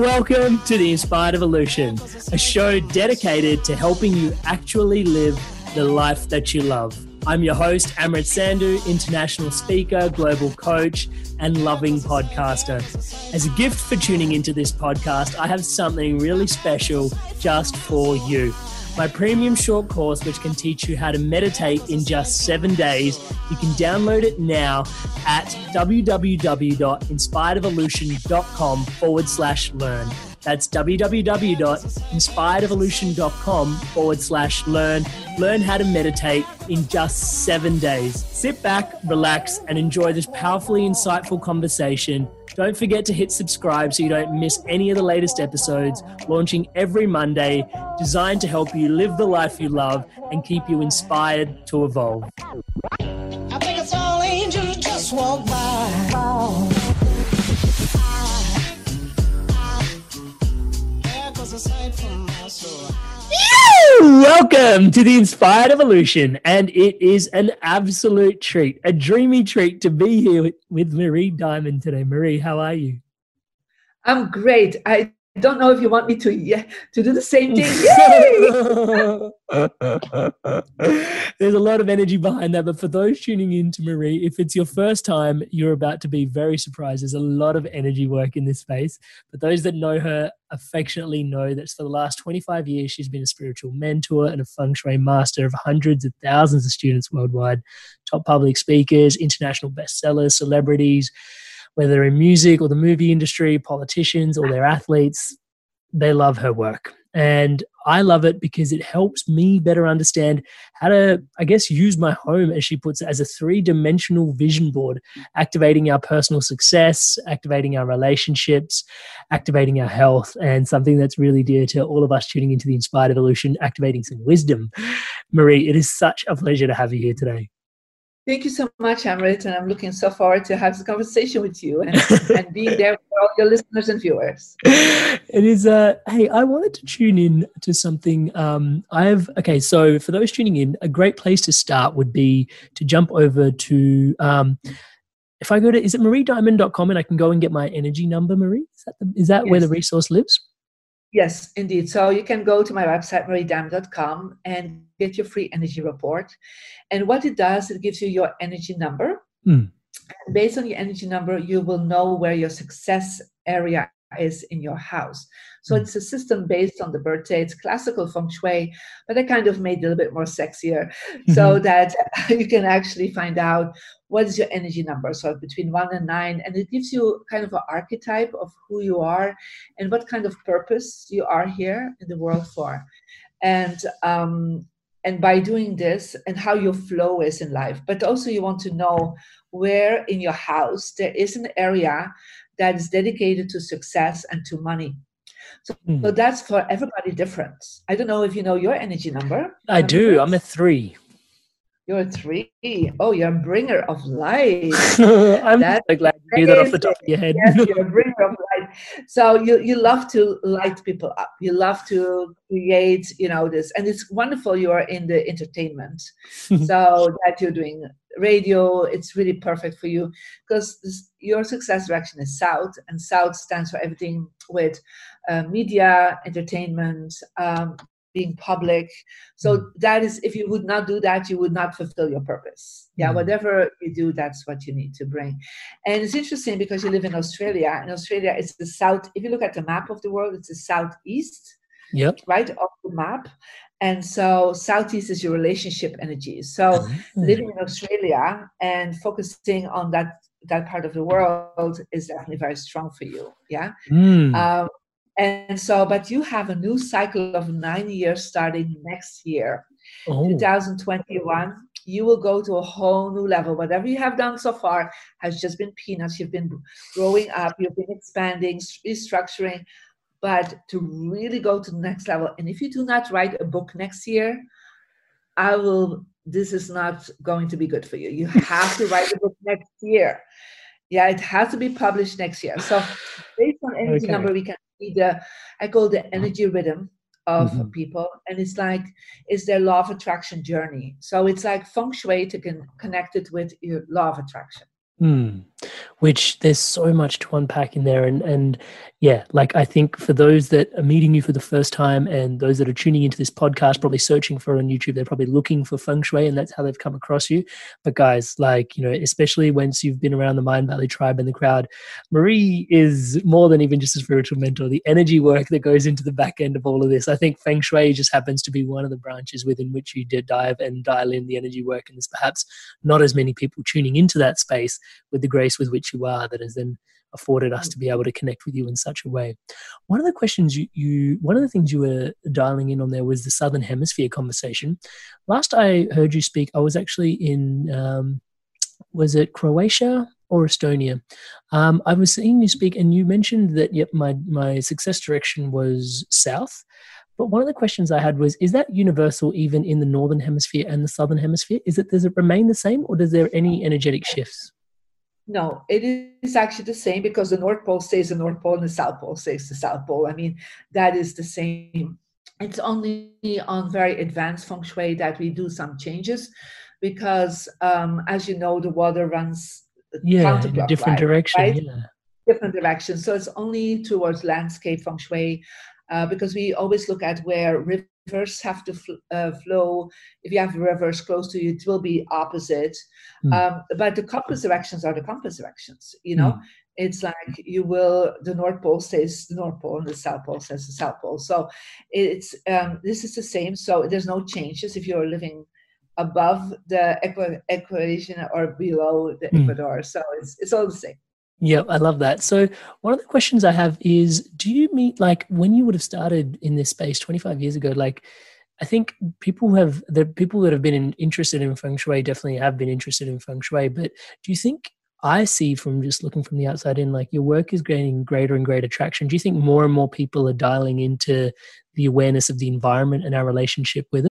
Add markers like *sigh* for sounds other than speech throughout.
Welcome to the Inspired Evolution, a show dedicated to helping you actually live the life that you love. I'm your host, Amrit Sandhu, international speaker, global coach, and loving podcaster. As a gift for tuning into this podcast, I have something really special just for you. My premium short course, which can teach you how to meditate in just seven days, you can download it now at www.inspiredevolution.com forward slash learn. That's www.inspiredevolution.com forward slash learn. Learn how to meditate in just seven days. Sit back, relax, and enjoy this powerfully insightful conversation. Don't forget to hit subscribe so you don't miss any of the latest episodes, launching every Monday, designed to help you live the life you love and keep you inspired to evolve. I think it's all angels just walk by. Welcome to the Inspired Evolution, and it is an absolute treat, a dreamy treat to be here with, with Marie Diamond today. Marie, how are you? I'm great. I don't know if you want me to yeah, to do the same thing. *laughs* There's a lot of energy behind that, but for those tuning in to Marie, if it's your first time, you're about to be very surprised. There's a lot of energy work in this space. But those that know her affectionately know that for the last 25 years, she's been a spiritual mentor and a feng shui master of hundreds of thousands of students worldwide, top public speakers, international bestsellers, celebrities whether they're in music or the movie industry, politicians or their athletes, they love her work. And I love it because it helps me better understand how to, I guess, use my home, as she puts it, as a three dimensional vision board, activating our personal success, activating our relationships, activating our health, and something that's really dear to all of us tuning into the Inspired Evolution, activating some wisdom. Marie, it is such a pleasure to have you here today. Thank you so much, Amrit, and I'm looking so forward to have this conversation with you and, *laughs* and being there for all your listeners and viewers. it is uh hey i wanted to tune in to something um i've okay so for those tuning in a great place to start would be to jump over to um if i go to is it mariediamond.com and i can go and get my energy number marie? Is that the, is that where the resource lives Yes, indeed. So you can go to my website, mariediamond.com, and get your free energy report. And what it does, it gives you your energy number. And based on your energy number, you will know where your success area is in your house. So Hmm. it's a system based on the birthday. It's classical feng shui, but I kind of made it a little bit more sexier so that *laughs* you can actually find out what is your energy number. So between one and nine, and it gives you kind of an archetype of who you are and what kind of purpose you are here in the world for. And um, and by doing this and how your flow is in life, but also you want to know where in your house there is an area that is dedicated to success and to money. So, mm. so that's for everybody different. I don't know if you know your energy number. I do. I'm a three. You're three. Oh, you're a bringer of light. *laughs* I'm That's so glad you knew that off the top of your head. yes, you're a bringer of light. So you you love to light people up. You love to create, you know, this, and it's wonderful. You are in the entertainment, *laughs* so that you're doing radio. It's really perfect for you because your success direction is South, and South stands for everything with uh, media, entertainment, um, being public. So mm. that is if you would not do that you would not fulfill your purpose. Yeah mm. whatever you do that's what you need to bring. And it's interesting because you live in australia. In australia it's the south if you look at the map of the world it's the southeast yep. right of the map. And so southeast is your relationship energy. So mm. living in australia and focusing on that that part of the world is definitely very strong for you. Yeah? Mm. um, and so, but you have a new cycle of nine years starting next year, oh. 2021. You will go to a whole new level. Whatever you have done so far has just been peanuts. You've been growing up, you've been expanding, restructuring, but to really go to the next level. And if you do not write a book next year, I will, this is not going to be good for you. You *laughs* have to write a book next year. Yeah, it has to be published next year. So, based on energy okay. number, we can the I call the energy rhythm of mm-hmm. people, and it's like it's their law of attraction journey. So it's like feng shui to con- connect it with your law of attraction. Mm. Which there's so much to unpack in there, and and yeah, like I think for those that are meeting you for the first time and those that are tuning into this podcast, probably searching for on YouTube, they're probably looking for feng shui, and that's how they've come across you. But guys, like you know, especially once you've been around the Mindvalley tribe and the crowd, Marie is more than even just a spiritual mentor. The energy work that goes into the back end of all of this, I think feng shui just happens to be one of the branches within which you dive and dial in the energy work, and there's perhaps not as many people tuning into that space with the grace with which you are that has then afforded us to be able to connect with you in such a way. One of the questions you, you one of the things you were dialing in on there was the Southern Hemisphere conversation. Last I heard you speak, I was actually in um, was it Croatia or Estonia? Um, I was seeing you speak, and you mentioned that yep, my my success direction was south. But one of the questions I had was: Is that universal even in the northern hemisphere and the southern hemisphere? Is it does it remain the same, or does there any energetic shifts? No, it is actually the same because the North Pole stays the North Pole and the South Pole stays the South Pole. I mean, that is the same. It's only on very advanced feng shui that we do some changes because, um, as you know, the water runs yeah, in a different direction. Right? Yeah. Different direction. So it's only towards landscape feng shui uh, because we always look at where rivers rivers have to fl- uh, flow. If you have rivers close to you, it will be opposite. Mm. Um, but the compass directions are the compass directions. You know, mm. it's like you will the North Pole stays the North Pole and the South Pole says the South Pole. So it's um, this is the same. So there's no changes if you're living above the equ- equation or below the mm. equator. So it's it's all the same. Yeah, I love that. So, one of the questions I have is do you meet, like, when you would have started in this space 25 years ago, like, I think people have, the people that have been in, interested in feng shui definitely have been interested in feng shui. But do you think I see from just looking from the outside in, like, your work is gaining greater and greater traction? Do you think more and more people are dialing into the awareness of the environment and our relationship with it?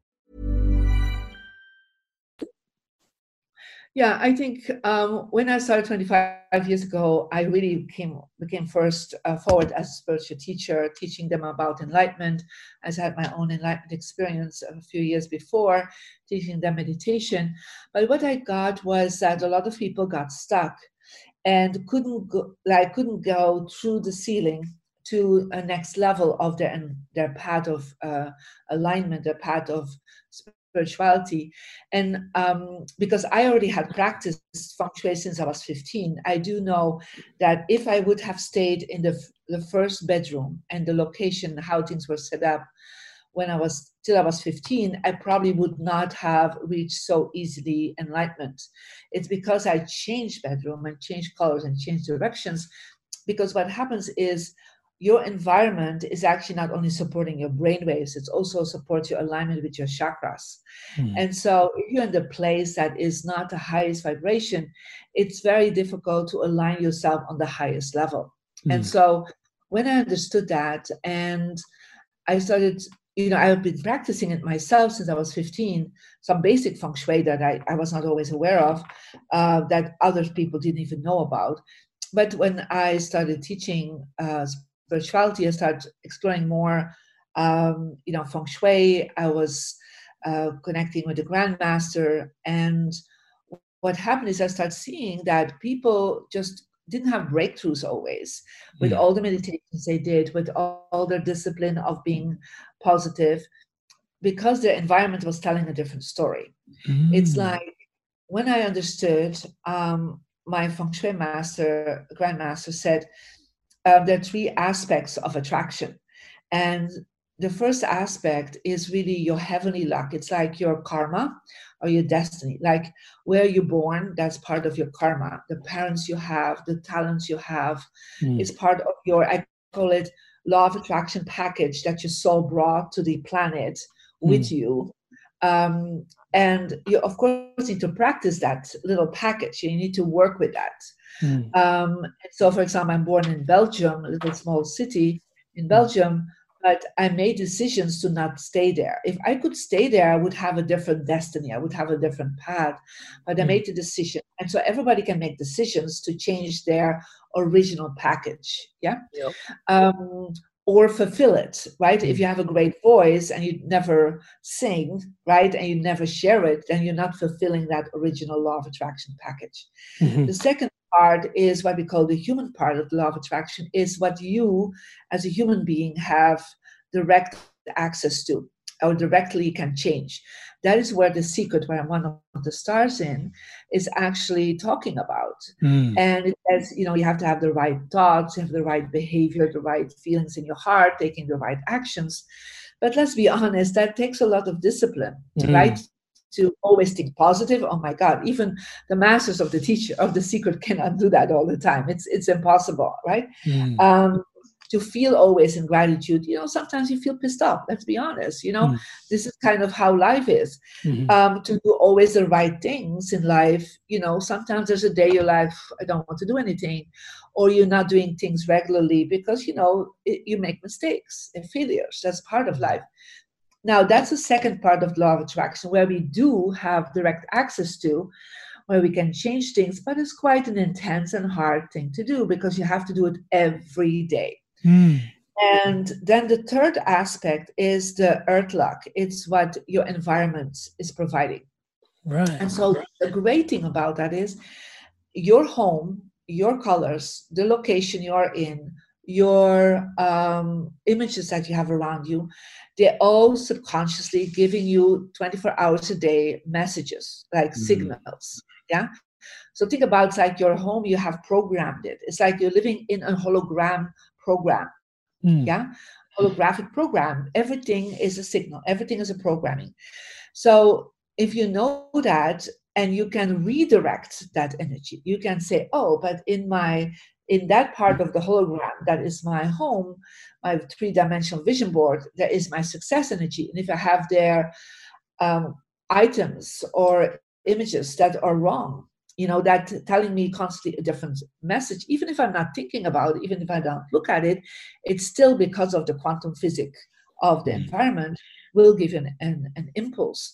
Yeah, I think um, when I started 25 years ago, I really came became first uh, forward as a spiritual teacher, teaching them about enlightenment. As I had my own enlightenment experience a few years before, teaching them meditation. But what I got was that a lot of people got stuck and couldn't go, like couldn't go through the ceiling to a next level of their their path of uh, alignment, their path of spirituality. And um, because I already had practiced feng shui since I was 15, I do know that if I would have stayed in the, the first bedroom and the location, how things were set up when I was till I was 15, I probably would not have reached so easily enlightenment. It's because I changed bedroom and changed colors and changed directions. Because what happens is your environment is actually not only supporting your brain waves, it also supports your alignment with your chakras. Mm. And so if you're in the place that is not the highest vibration, it's very difficult to align yourself on the highest level. Mm. And so when I understood that and I started, you know, I've been practicing it myself since I was 15, some basic feng shui that I, I was not always aware of, uh, that other people didn't even know about. But when I started teaching uh, spirituality, I started exploring more, um, you know, feng shui. I was uh, connecting with the grandmaster, and what happened is I started seeing that people just didn't have breakthroughs always with yeah. all the meditations they did, with all, all their discipline of being positive, because their environment was telling a different story. Mm. It's like when I understood, um, my feng shui master, grandmaster, said uh, there are three aspects of attraction. And the first aspect is really your heavenly luck. It's like your karma or your destiny. Like where you're born, that's part of your karma. The parents you have, the talents you have, mm. it's part of your, I call it law of attraction package that your soul brought to the planet with mm. you. Um, and you, of course, need to practice that little package. You need to work with that. Mm. Um, so, for example, I'm born in Belgium, a little small city in hmm. Belgium, but I made decisions to not stay there. If I could stay there, I would have a different destiny. I would have a different path. But I hmm. made the decision, and so everybody can make decisions to change their original package. Yeah. Yep. Um, or fulfill it, right? If hmm. you have a great voice and you never sing, right, and you never share it, then you're not fulfilling that original law of attraction package. Mm-hmm. The second part is what we call the human part of the law of attraction is what you as a human being have direct access to or directly can change that is where the secret where I'm one of the stars in is actually talking about mm. and it says you know you have to have the right thoughts you have the right behavior the right feelings in your heart taking the right actions but let's be honest that takes a lot of discipline mm. right to always think positive. Oh my god even the masters of the teacher of the secret cannot do that all the time. It's it's impossible right? Mm. um, to feel always in gratitude you know sometimes you feel pissed off let's be honest you know? Mm. this is kind of how life is. Mm-hmm. um, to do always the right things in life you know sometimes there's a day you're like i don't want to do anything or you're not doing things regularly because you know it, you make mistakes and failures. That's part of life now, that's the second part of law of attraction where we do have direct access to, where we can change things, but it's quite an intense and hard thing to do because you have to do it every day. Mm. And then the third aspect is the earth luck. It's what your environment is providing. Right. And so the great thing about that is your home, your colors, the location you are in, your um, images that you have around you, they're all subconsciously giving you 24 hours a day messages, like mm-hmm. signals. Yeah. So think about it's like your home, you have programmed it. It's like you're living in a hologram program. Mm. Yeah. Holographic program. Everything is a signal, everything is a programming. So if you know that and you can redirect that energy, you can say, oh, but in my in that part of the hologram that is my home, my three dimensional vision board, there is my success energy. And if I have there um, items or images that are wrong, you know, that telling me constantly a different message, even if I'm not thinking about it, even if I don't look at it, it's still because of the quantum physics of the mm. environment will give an, an, an impulse.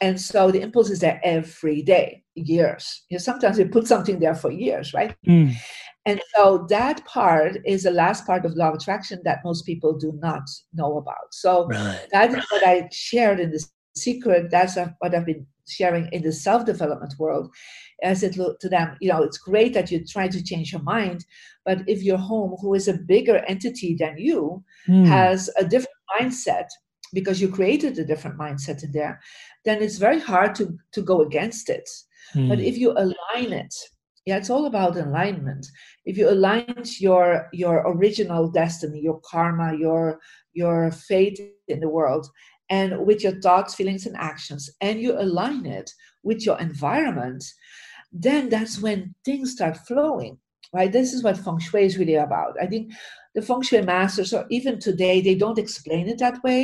And so the impulse is there every day, years. You know, sometimes you put something there for years, right? Mm. And so that part is the last part of law of attraction that most people do not know about. So Right. that is what I shared in the secret. That's what I've been sharing in the self-development world. As it looked to them, you know, it's great that you try to change your mind, but if your home, who is a bigger entity than you, Mm. has a different mindset because you created a different mindset in there, then it's very hard to to go against it. But Mm. if you align it, yeah, it's all about alignment. If you align your your original destiny, your karma, your your fate in the world, and with your thoughts, feelings, and actions, and you align it with your environment, then that's when things start flowing. Right? This is what feng shui is really about. I think the feng shui masters, or even today, they don't explain it that way.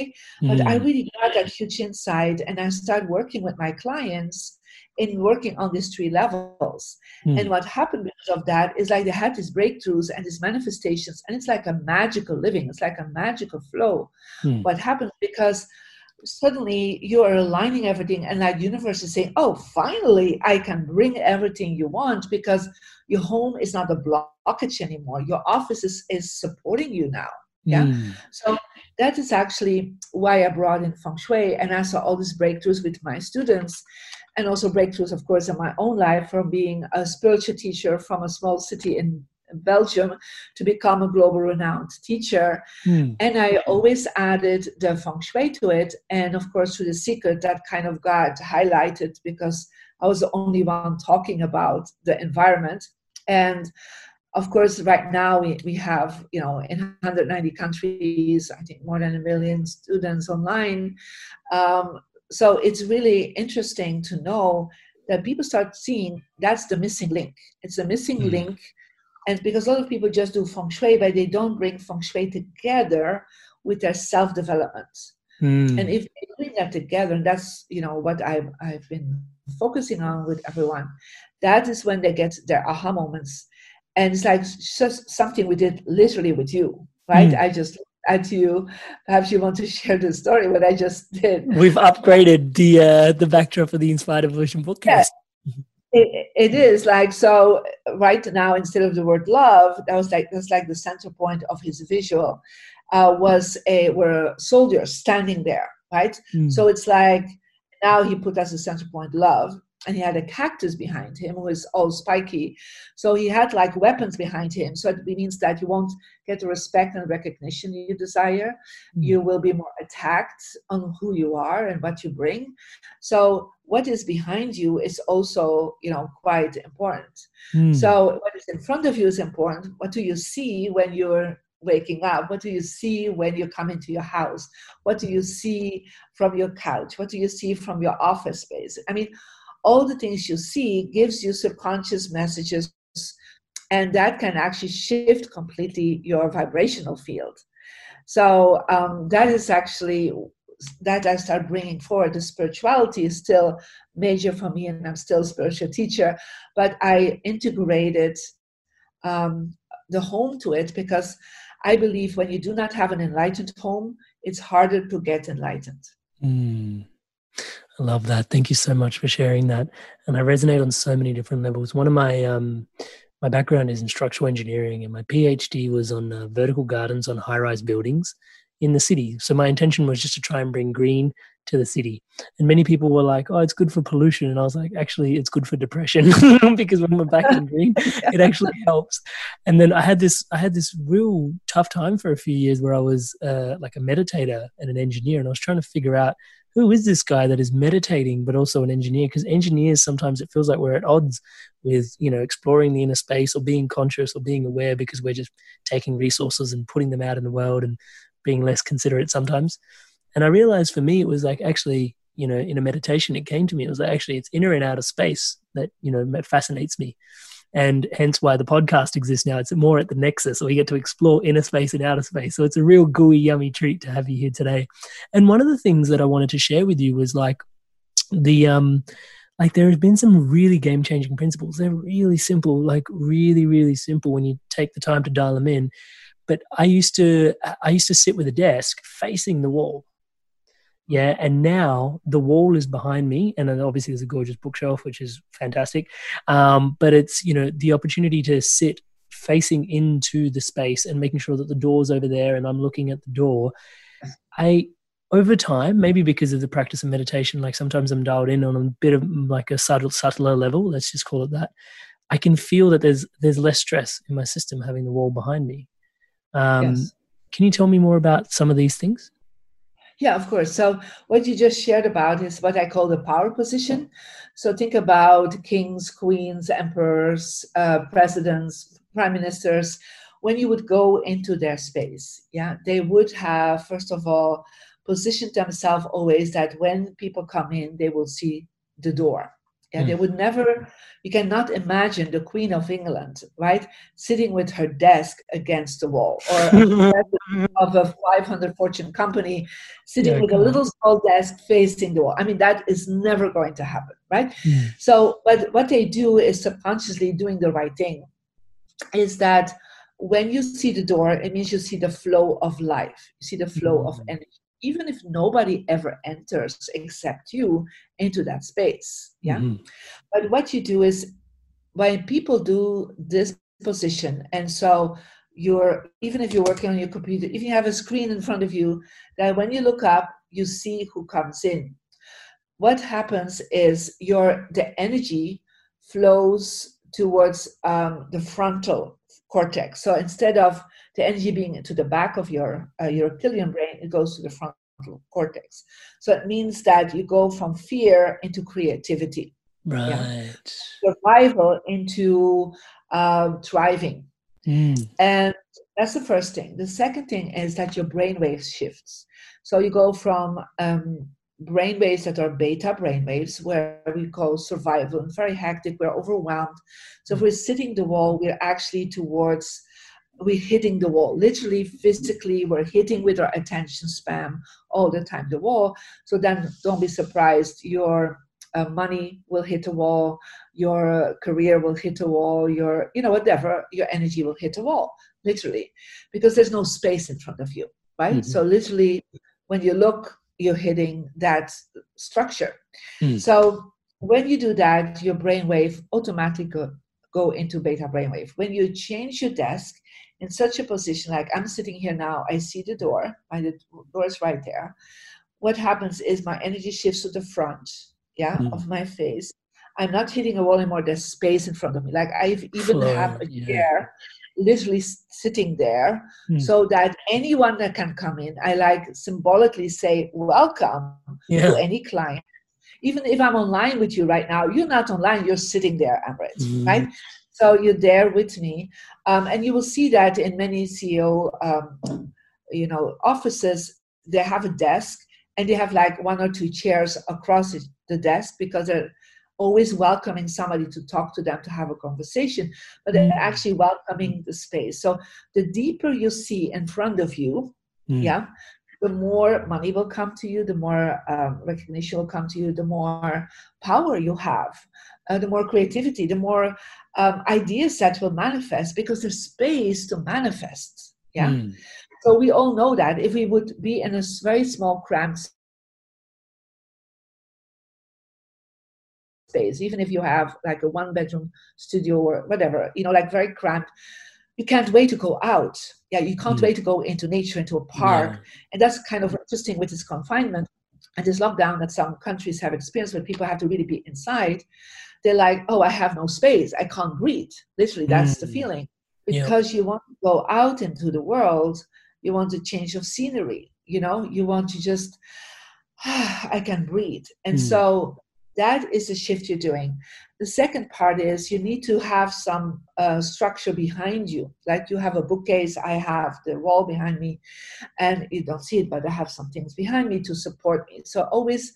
But I Mm. really got that huge insight, and I started working with my clients in working on these three levels. Mm. And what happened because of that is like they had these breakthroughs and these manifestations, and it's like a magical living. It's like a magical flow. Mm. What happens because suddenly you are aligning everything, and that universe is saying, "Oh, finally, I can bring everything you want because your home is not a blockage anymore. Your office is, is supporting you now." Yeah. Mm. So that is actually why I brought in feng shui, and I saw all these breakthroughs with my students, and also breakthroughs, of course, in my own life from being a spiritual teacher from a small city in Belgium to become a global renowned teacher. Mm. And I always added the feng shui to it, and of course, through the secret, that kind of got highlighted because I was the only one talking about the environment. And of course, right now we, we have, you know, in 190 countries, I think more than a million students online. Um, so it's really interesting to know that people start seeing that's the missing link. It's a missing Mm. link. And because a lot of people just do feng shui, but they don't bring feng shui together with their self development. Mm. And if they bring that together, and that's you know what I've I've been focusing on with everyone, that is when they get their aha moments. And it's like just something we did literally with you, right? Mm. I just at you. Perhaps you want to *laughs* share the story what I just did. We've upgraded the uh, the backdrop for the Inspired Evolution bookcase. It, it is like so right now instead of the word love that was like that's like the center point of his visual uh, was a were soldiers standing there right Mm. so it's like now he put as a center point love and he had a cactus behind him who is all spiky. So he had like weapons behind him. So it means that you won't get the respect and recognition you desire. Mm. you will be more attacked on who you are and what you bring. So what is behind you is also you know quite important. Mm. so what is in front of you is important. What do you see when you're waking up? What do you see when you come into your house? What do you see from your couch? What do you see from your office space? I mean all the things you see gives you subconscious messages and that can actually shift completely your vibrational field so um, that is actually that I start bringing forward. The spirituality is still major for me, and I'm still a spiritual teacher. But I integrated um, the home to it because I believe when you do not have an enlightened home, it's harder to get enlightened. Mm. I love that. Thank you so much for sharing that. And I resonate on so many different levels. One of my um, my background is in structural engineering, and my PhD was on uh, vertical gardens on high-rise buildings in the city. So my intention was just to try and bring green to the city. And many people were like, "Oh, it's good for pollution," and I was like, "Actually, it's good for depression *laughs* because when we're back in green, it actually *laughs* helps." And then I had this I had this real tough time for a few years where I was uh, like a meditator and an engineer, and I was trying to figure out who is this guy that is meditating but also an engineer? Because engineers sometimes it feels like we're at odds with you know exploring the inner space or being conscious or being aware because we're just taking resources and putting them out in the world and being less considerate sometimes. And i realized for me it was like actually you know in a meditation it came to me. It was like actually it's inner and outer space that you know fascinates me and hence why the podcast exists now. It's more at the nexus, so we get to explore inner space and outer space. So it's a real gooey, yummy treat to have you here today. And one of the things that I wanted to share with you was like the um like there has been some really game changing principles. They're really simple, like really, really simple when you take the time to dial them in. But I used to I used to sit with a desk facing the wall Yeah, and now the wall is behind me, and then obviously there's a gorgeous bookshelf, which is fantastic. Um, but it's you know the opportunity to sit facing into the space and making sure that the door's over there, and I'm looking at the door. I over time, maybe because of the practice of meditation, like sometimes I'm dialed in on a bit of like a subtle, subtler level. Let's just call it that. I can feel that there's there's less stress in my system having the wall behind me. Um, yes. Can you tell me more about some of these things? Yeah, of course. So what you just shared about is what I call the power position. So think about kings, queens, emperors, uh, presidents, prime ministers. When you would go into their space, yeah, they would have first of all positioned themselves always that when people come in, they will see the door. Yeah, mm. they would never, you cannot imagine the Queen of England, right, sitting with her desk against the wall, or of a 500 fortune company sitting yeah, with a little small desk facing the wall. I mean, that is never going to happen, right? Mm. So, but what they do is subconsciously doing the right thing, is that when you see the door, it means you see the flow of life, you see the flow mm. of energy even if nobody ever enters except you into that space yeah mm-hmm. but what you do is when people do this position and so you're even if you're working on your computer if you have a screen in front of you that when you look up you see who comes in what happens is your the energy flows towards um, the frontal cortex so instead of the energy being to the back of your uh, your reptilian brain, it goes to the frontal cortex. So it means that you go from fear into creativity, right? Yeah? Survival into uh, thriving, mm. and that's the first thing. The second thing is that your brain waves shifts. So you go from um, brain waves that are beta brain waves, where we call survival and very hectic, we're overwhelmed. So if we're sitting the wall, we're actually towards we're hitting the wall literally physically we're hitting with our attention span all the time the wall so then don't be surprised your uh, money will hit a wall your career will hit a wall your you know whatever your energy will hit a wall literally because there's no space in front of you right mm-hmm. so literally when you look you're hitting that structure mm. so when you do that your brainwave automatically go, go into beta brainwave when you change your desk in such a position like i'm sitting here now i see the door my the door is right there what happens is my energy shifts to the front yeah mm. of my face i'm not hitting a wall anymore there's space in front of me like i've even Flow, have a yeah. chair literally sitting there mm. so that anyone that can come in i like symbolically say welcome yeah. to any client even if i'm online with you right now you're not online you're sitting there Amrit, mm. right so you're there with me, um, and you will see that in many CEO, um, you know, offices. They have a desk and they have like one or two chairs across the desk because they're always welcoming somebody to talk to them to have a conversation, but they're mm. actually welcoming the space. So the deeper you see in front of you, mm. yeah, the more money will come to you, the more um, recognition will come to you, the more power you have, uh, the more creativity, the more um, ideas that will manifest because there's space to manifest. Yeah. Mm. So we all know that if we would be in a very small, cramped space, even if you have like a one bedroom studio or whatever, you know, like very cramped, you can't wait to go out. Yeah, you can't mm. wait to go into nature, into a park. Yeah. And that's kind of interesting with this confinement and this lockdown that some countries have experienced where people have to really be inside. They're like, oh, I have no space. I can't breathe. Literally, that's mm. the feeling. Because yeah. you want to go out into the world, you want to change of scenery, you know, you want to just, *sighs* I can breathe. And mm. so that is the shift you're doing. The second part is you need to have some uh, structure behind you. Like you have a bookcase, I have the wall behind me, and you don't see it, but I have some things behind me to support me. So always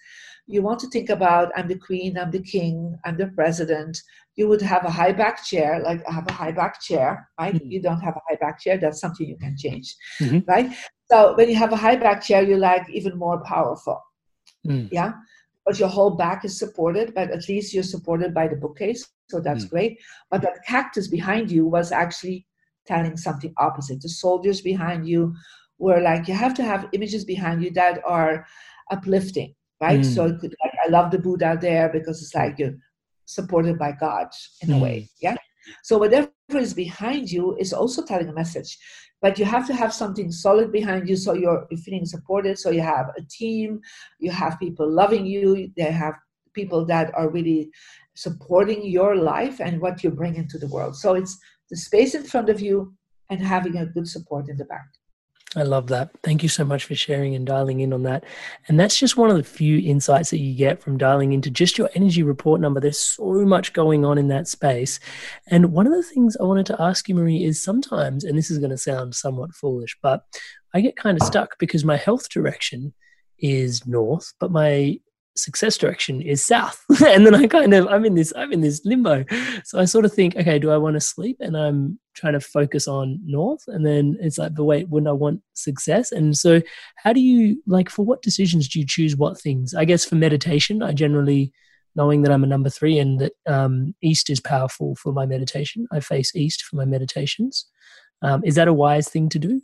you want to think about I'm the queen, I'm the king, I'm the president. You would have a high back chair, like I have a high back chair, right? Mm-hmm. You don't have a high back chair, that's something you can change, mm-hmm. right? So when you have a high back chair, you're like even more powerful. Mm. Yeah but your whole back is supported, but at least you're supported by the bookcase, so that's mm. great. But that cactus behind you was actually telling something opposite. The soldiers behind you were like, you have to have images behind you that are uplifting, right? Mm. So could, like, I love the Buddha there because it's like you're supported by God in mm. a way, yeah. So whatever is behind you is also telling a message, but you have to have something solid behind you so you're feeling supported. So you have a team, you have people loving you, they have people that are really supporting your life and what you bring into the world. So it's the space in front of you and having a good support in the back. I love that. Thank you so much for sharing and dialing in on that. And that's just one of the few insights that you get from dialing into just your energy report number. There's so much going on in that space. And one of the things I wanted to ask you, Marie, is sometimes, and this is going to sound somewhat foolish, but I get kind of stuck because my health direction is north, but my success direction is south. *laughs* And then i kind of i'm in this i'm in this limbo. So i sort of think okay do i want to sleep? And i'm trying to focus on north. And then it's like but wait wouldn't i want success? And so how do you like for what decisions do you choose what things? I guess for meditation i generally knowing that i'm a number three and that um, east is powerful for my meditation i face east for my meditations. Um, is that a wise thing to do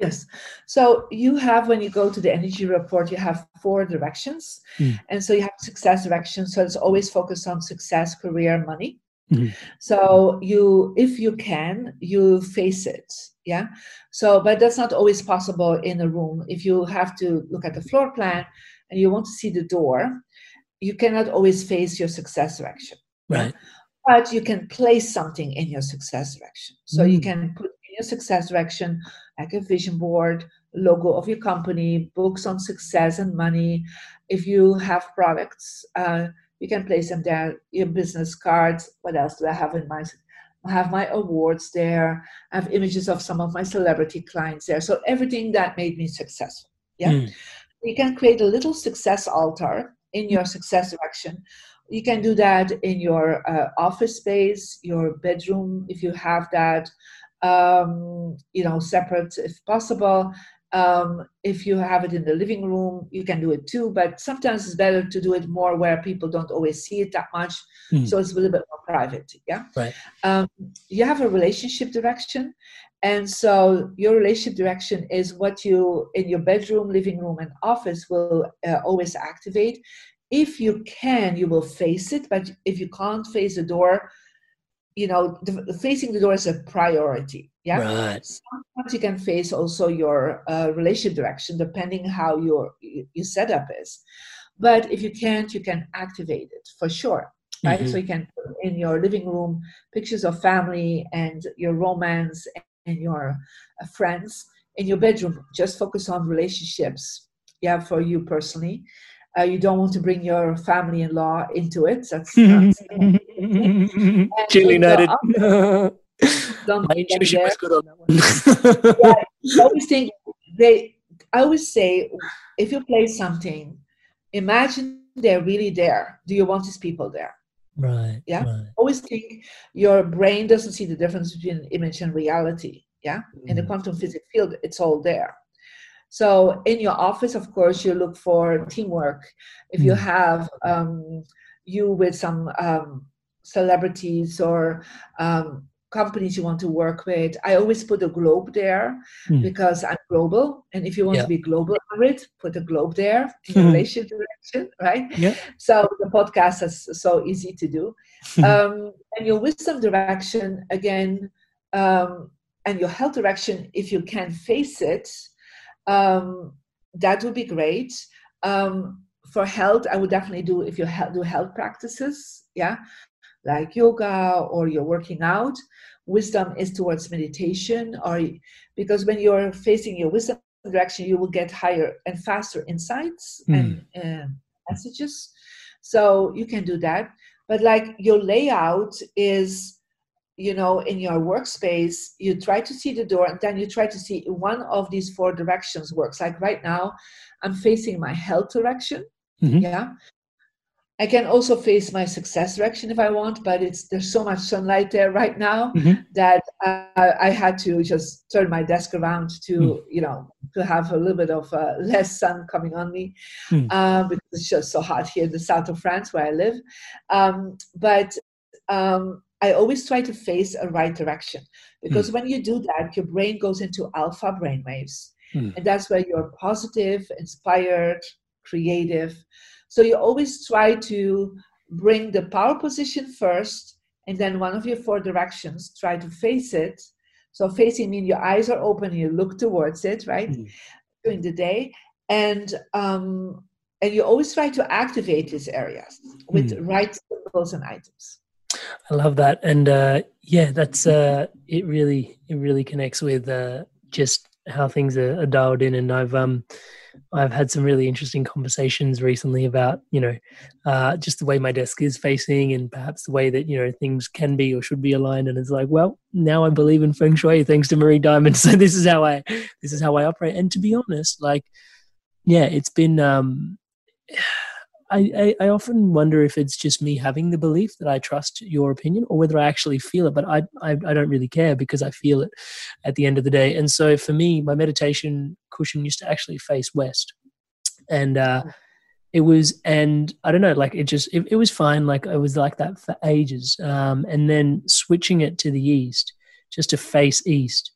Yes. So you have, when you go to the energy report, you have four directions. Mm. And so you have success direction. So it's always focused on success, career, money. Mm-hmm. So you, if you can, you face it. Yeah. So, but that's not always possible in a room. If you have to look at the floor plan and you want to see the door, you cannot always face your success direction. Right. But you can place something in your success direction. So mm. you can put your success direction like a vision board, logo of your company, books on success and money. If you have products, uh, you can place them there, your business cards. What else do I have in my I have my awards there. I have images of some of my celebrity clients there. So everything that made me successful. Yeah. Mm. You can create a little success altar in your success direction. You can do that in your uh, office space, your bedroom, if you have that um, you know, separate if possible. Um, if you have it in the living room, you can do it too. But sometimes it's better to do it more where people don't always see it that much, mm. so it's a little bit more private. Yeah. Right. Um, you have a relationship direction, and so your relationship direction is what you in your bedroom, living room, and office will uh, always activate. If you can, you will face it. But if you can't face the door, you know the, facing the door is a priority yeah? Right. Sometimes you can face also your uh, relationship direction depending how your your setup is. But if you can't you can activate it for sure right? Mm-hmm. so you can put in your living room pictures of family and your romance and your uh, friends in your bedroom. Just focus on relationships yeah for you personally uh, you don't want to bring your family-in-law into it. That's, *laughs* that's *laughs* Chilly noted. *laughs* don't My intuition was good on that one. yeah, I always think they. I always say, if you play something, imagine they're really there. Do you want these people there? Right. Yeah. Right. Always think your brain doesn't see the difference between image and reality. Yeah. Mm. In the mm. quantum physics field, it's all there. So in your office, of course, you look for teamwork. If you hmm. have um, you with some um, celebrities or um, companies you want to work with, I always put a globe there mm. because I'm global. And if you want yeah. to be global it, put a globe there in mm. relationship direction, right? Yeah. So the podcast is so easy to do. *laughs* um, and your wisdom direction, again, um, and your health direction, if you can face it, um, that would be great. Um, for health, I would definitely do if you do health practices, yeah, like yoga or you're working out. Wisdom is towards meditation, or because when you're facing your wisdom direction, you will get higher and faster insights mm. and uh, messages. So you can do that. But like your layout is you know in your workspace you try to see the door and then you try to see one of these four directions works like right now i'm facing my health direction mm-hmm. yeah i can also face my success direction if i want but it's there's so much sunlight there right now mm-hmm. that uh, i had to just turn my desk around to mm. you know to have a little bit of uh, less sun coming on me uh, because it's just so hot here in the south of france where i live um, but um, I always try to face a right direction because mm. when you do that, your brain goes into alpha brain waves. Mm. And that's where you're positive, inspired, creative. So you always try to bring the power position first, and then one of your four directions, try to face it. So facing means your eyes are open you look towards it, right? Mm. During the day. And um, and you always try to activate these areas with mm. right symbols and items. I love that, and uh, yeah, that's uh, it. Really, it really connects with uh, just how things are, are dialed in, and I've um, I've had some really interesting conversations recently about you know uh, just the way my desk is facing and perhaps the way that you know things can be or should be aligned. And it's like well now I believe in feng shui thanks to Marie Diamond. *laughs* So this is how I this is how I operate. And to be honest like yeah it's been um I, I, I, often wonder if it's just me having the belief that I trust your opinion or whether I actually feel it. But I, I, I don't really care because I feel it at the end of the day. And so for me, my meditation cushion used to actually face west. And uh, mm. it was, and I don't know, like it just, it, it was fine. Like it was like that for ages. Um, and then switching it to the east, just to face east,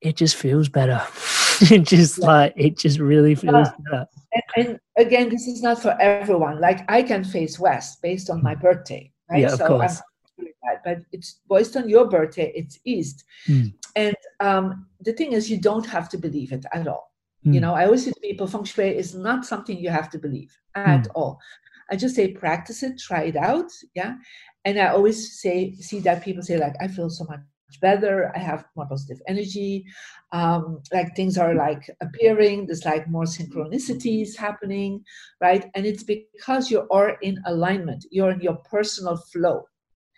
it just feels better. *laughs* it just yeah. like, it just really feels better and, and, again, this is not for everyone. Like I can face west based on my birthday, right? Yeah, of so course. That, but it's based on your birthday, it's east. Mm. And um, the thing is, you don't have to believe it at all. Mm. You know, I always say to people, feng shui is not something you have to believe at mm. all. I just say practice it, try it out, yeah. And I always say, see that people say like, I feel so much better. I have more positive energy. Um, like things are like appearing. There's like more synchronicities happening right? And it's because you are in alignment. You're in your personal flow.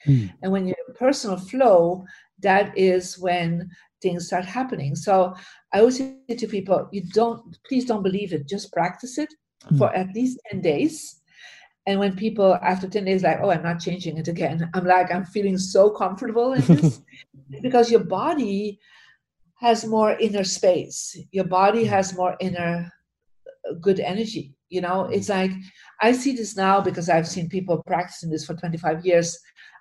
Mm. and when you're in personal flow that is when things start happening. So i always say to people you don't please don't believe it. Just practice it mm. for at least 10 days and when people after 10 days like oh i'm not changing it again i'm like i'm feeling so comfortable in this *laughs* because your body has more inner space. Your body has more inner uh, good energy you know? Mm. it's like i see this now because i've seen people practicing this for 25 years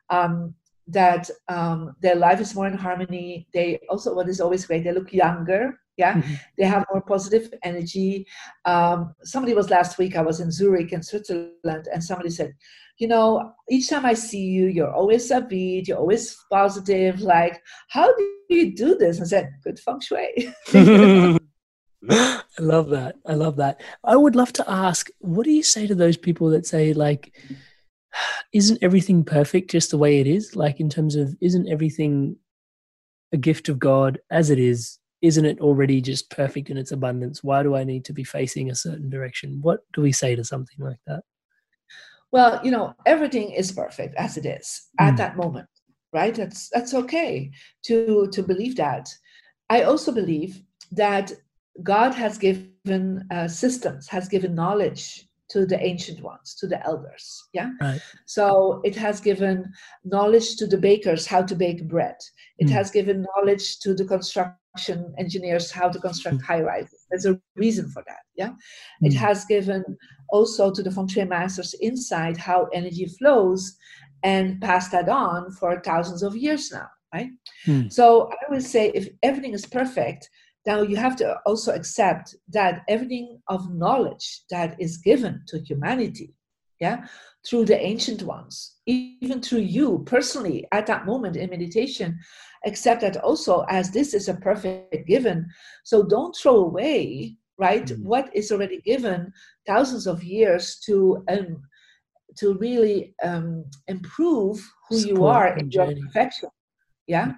um, that um, their life is more in harmony. They also what is always great they look younger yeah mm-hmm. they have more positive energy um, somebody was last week i was in zurich in switzerland and somebody said you know each time i see you you're always upbeat you're always positive like how do you do this i said good feng shui *laughs* I love that. I love that. I would love to ask, what do you say to those people that say, like, isn't everything perfect just the way it is? Like, in terms of, isn't everything a gift of God as it is? Isn't it already just perfect in its abundance? Why do I need to be facing a certain direction? What do we say to something like that? Well, you know, everything is perfect as it is at mm. that moment, right? That's that's okay to to believe that. I also believe that God has given uh, systems, has given knowledge to the ancient ones, to the elders. Yeah. Right. So it has given knowledge to the bakers how to bake bread. It mm. has given knowledge to the construction engineers how to construct high rises. There's a reason for that. Yeah, mm. it hmm. has given also to the feng shui masters insight how energy flows, and passed that on for thousands of years now. Right. Mm. So I would say if everything is perfect, now you have to also accept that everything of knowledge that is given to humanity, yeah, through the ancient ones, even through you personally at that moment in meditation, accept that also as this is a perfect given. So don't throw away, right, mm. what is already given thousands of years to um, to really um, improve who Support you are in your perfection. Yeah.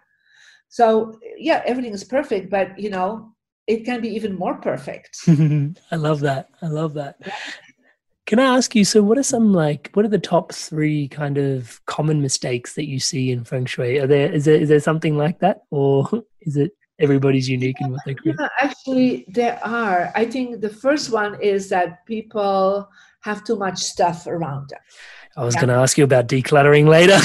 So yeah, everything is perfect, but you know, it can be even more perfect. *laughs* I love that. I love that. Can I ask you? So, what are some like? What are the top three kind of common mistakes that you see in feng shui? Are there is there is there something like that, or *laughs* is it everybody's unique in what they create? Yeah, actually, there are. I think the first one is that people have too much stuff around them. I was yeah. going to ask you about decluttering later,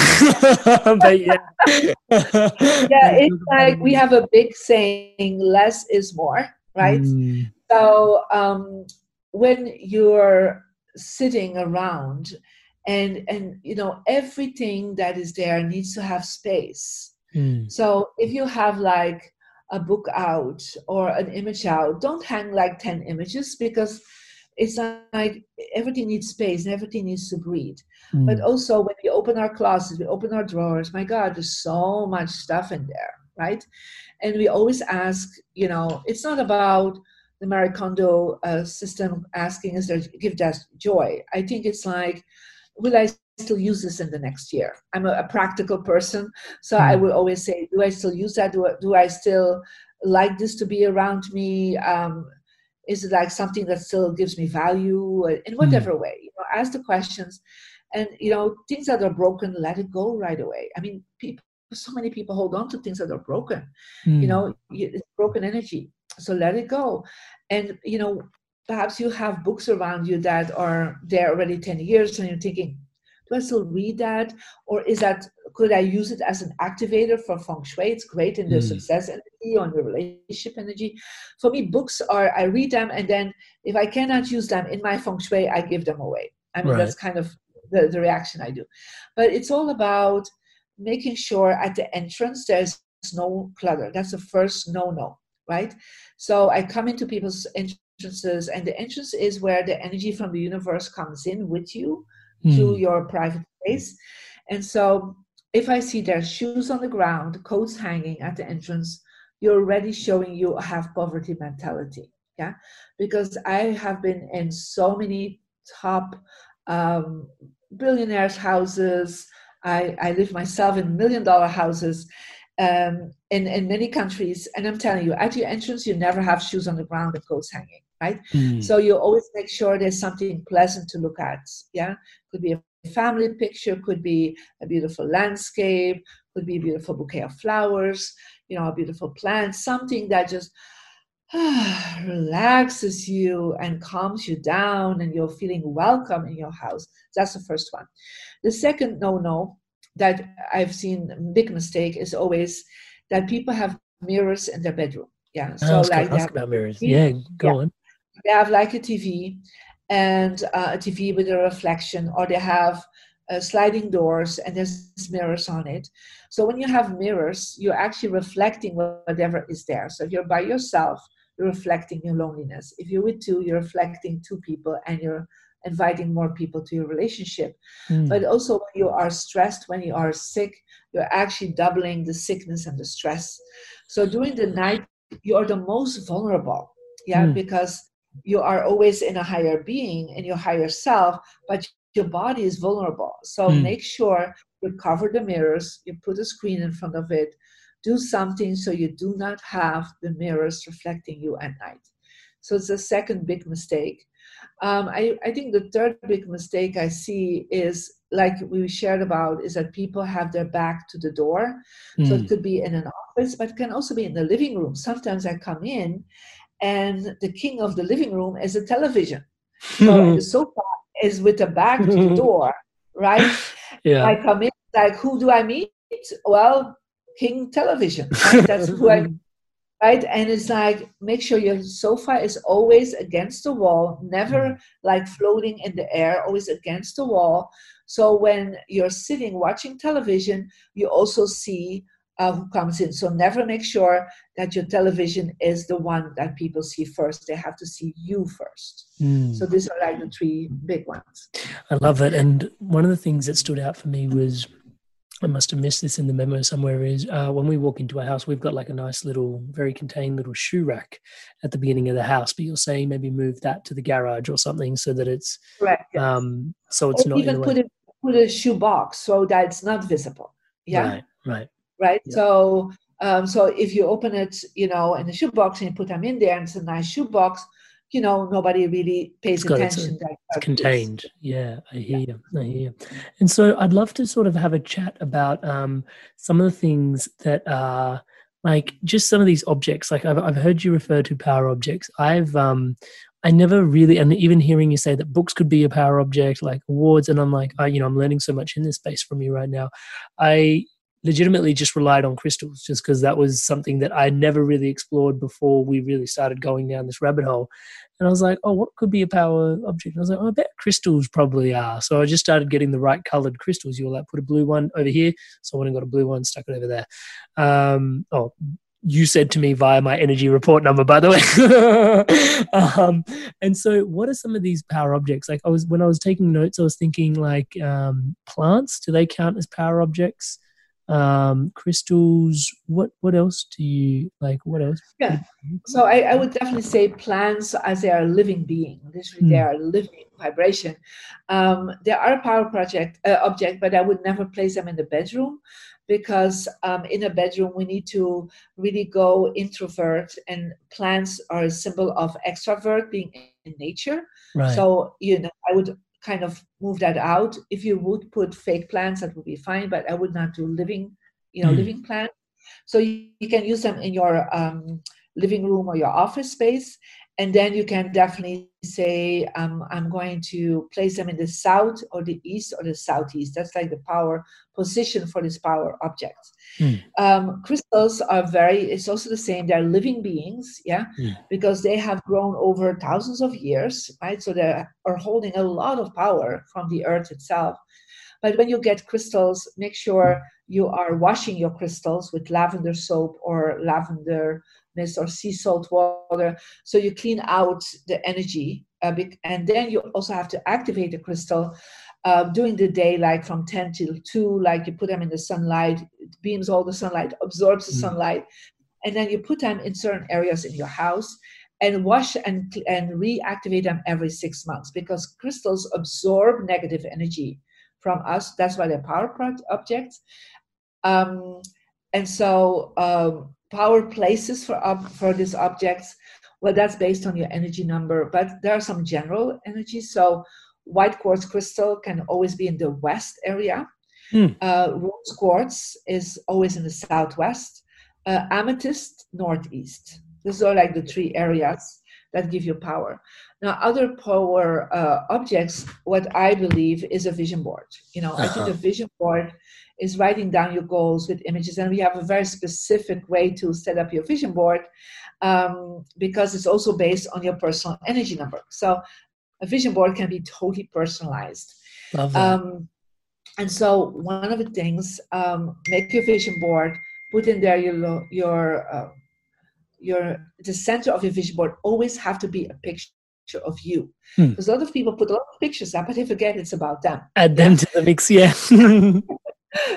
*laughs* but yeah, *laughs* yeah, it's like we have a big saying: "Less is more." Right. Mm. So um, when you're sitting around and and you know everything that is there needs to have space mm. so if you have like a book out or an image out don't hang like 10 images because it's like everything needs space and everything needs to breathe. Mm. But also, when we open our closets, we open our drawers, my God, there's so much stuff in there, right? And we always ask, you know, it's not about the Marie Kondo uh, system asking, is there give that joy? I think it's like, will I still use this in the next year? I'm a, a practical person, so mm. I will always say, do I still use that? Do, do I still like this to be around me? Um, is it like something that still gives me value in whatever mm. way? You know, ask the questions, and you know, things that are broken, let it go right away. I mean, people, so many people hold on to things that are broken. Mm. You know, it's broken energy, so let it go. And you know, perhaps you have books around you that are there already ten years, and you're thinking, do I still read that? Or is that, could I use it as an activator for feng shui? It's great in the mm. success energy in the relationship energy. For me, books are, I read them and then if I cannot use them in my feng shui, I give them away. I mean, right. that's kind of the, the reaction I do. But it's all about making sure at the entrance there's no clutter. That's the first no no, right? So I come into people's entrances, and the entrance is where the energy from the universe comes in with you mm. to hmm. your private space. And so if I see their shoes on the ground, coats hanging at the entrance, you're already showing you have poverty mentality. Yeah. Because I have been in so many top um, billionaires' houses. I, I live myself in million dollar houses um, in, in many countries. And I'm telling you, at your entrance, you never have shoes on the ground and coats hanging right? Mm. So you always make sure there's something pleasant to look at. Yeah, could be a family picture, could be a beautiful landscape, could be a beautiful bouquet of flowers, you know, a beautiful plant, something that just *sighs* relaxes you and calms you down and you're feeling welcome in your house. That's the first one. The second no no that I've seen big mistake is always that people have mirrors in their bedroom. Yeah. So like ask about mirrors. Yeah, go yeah. on they have like a TV and uh, a TV with a reflection, or they have uh, sliding doors and there's mirrors on it. So when you have mirrors, you're actually reflecting whatever is there. So if you're by yourself, you're reflecting your loneliness. If you're with two, you're reflecting two people and you're inviting more people to your relationship. Mm. But also when you are stressed, when you are sick, you're actually doubling the sickness and the stress. So during the night, you are the most vulnerable. Yeah, mm. because you are always in a higher being in your higher self but your body is vulnerable so mm. make sure you cover the mirrors you put a screen in front of it do something so you do not have the mirrors reflecting you at night so it's the second big mistake um, I, I think the third big mistake i see is like we shared about is that people have their back to the door mm. so it hmm. could be in an office but it can also be in the living room sometimes i come in and the king of the living room is a television. So the sofa is with the back to the *laughs* door, right? Yeah. I come in, like, who do I meet? Well, King Television. Right? That's who I *laughs* right and it's like make sure your sofa is always against the wall never mm. like floating in the air always against the wall so when you're sitting watching television you also see uh, who comes in. So never make sure that your television is the one that people see first. They have to see you first. Mm. So these are like the three big ones. I love it. And one of the things that stood out for me was I must have missed this in the memo somewhere is uh, when we walk into a house, we've got like a nice little, very contained little shoe rack at the beginning of the house. But you're saying maybe move that to the garage or something so that it's correct. Yes. Um, so it's or not even put it put a shoe box so that it's not visible. Yeah. Right. Right right? So um, so if you open it, you know, in the shoe box and you put them in there, and it's a nice shoebox, you know, nobody really pays attention. It's, it's contained. Yeah, I hear yeah. you. I hear you. And so I'd love to sort of have a chat about um, some of the things that are like just some of these objects. Like I've I've heard you refer to power objects. I've um I never really, and even hearing you say that books could be a power object, like awards, and I'm like, I, you know, I'm learning so much in this space from you right now. I legitimately just relied on crystals just because that was something that I never really explored before we really started going down this rabbit hole. And I was like, oh, what could be a power object? And I was like, oh, I bet crystals probably are. So I just started getting the right colored crystals. You were like, put a blue one over here. So I went and got a blue one, stuck it over there. Um, oh, you said to me via my energy report number, by the way. *laughs* um, and so, what are some of these power objects? Like, I was when I was taking notes, I was thinking like um, plants. Do they count as power objects? Um, crystals. What what else do you like? What else? Yeah. So I, I would definitely say plants as they are a living being. Literally, mm. they are living vibration. Um, they are a power project uh, object, but I would never place them in the bedroom because um, in a bedroom we need to really go introvert and plants are a symbol of extrovert being in nature right. so you know i would kind of move that out. If you would put fake plants that would be fine but i would not do living you know mm. living plants. So you, you, can use them in your um, living room or your office space and then you can definitely say um, i'm going to place them in the south or the east or the southeast. That's like the power position for this power object mm. um, crystals are very it's also the same. They're living beings yeah? Mm. because they have grown over thousands of years right? So they are holding a lot of power from the earth itself. But when you get crystals make sure you are washing your crystals with lavender soap or lavender mist or sea salt water. So you clean out the energy. Uh, and then you also have to activate the crystal uh, during the day, like from 10 till 2, like you put them in the sunlight, it beams all the sunlight, absorbs the mm. sunlight. And then you put them in certain areas in your house and wash and, and reactivate them every six months because crystals absorb negative energy from us. That's why they're power objects. Um, and so um, power places for up for these objects well that's based on your energy number but there are some general energies so white quartz crystal can always be in the west area. Mm. uh, rose quartz is always in the southwest. Uh, amethyst northeast. These are like the three areas that give you power now other power uh, objects what i believe is a vision board you know uh-huh. i think a vision board is writing down your goals with images. And we have a very specific way to set up your vision board um, because it's also based on your personal energy number. So a vision board can be totally personalized. Um, and so one of the things, um, make your vision board, put in there your your uh, your the center of your vision board always have to be a picture of you. Hmm. Because a lot of people put a lot of pictures up, but they forget it's about them. Add them to the mix, yeah. *laughs*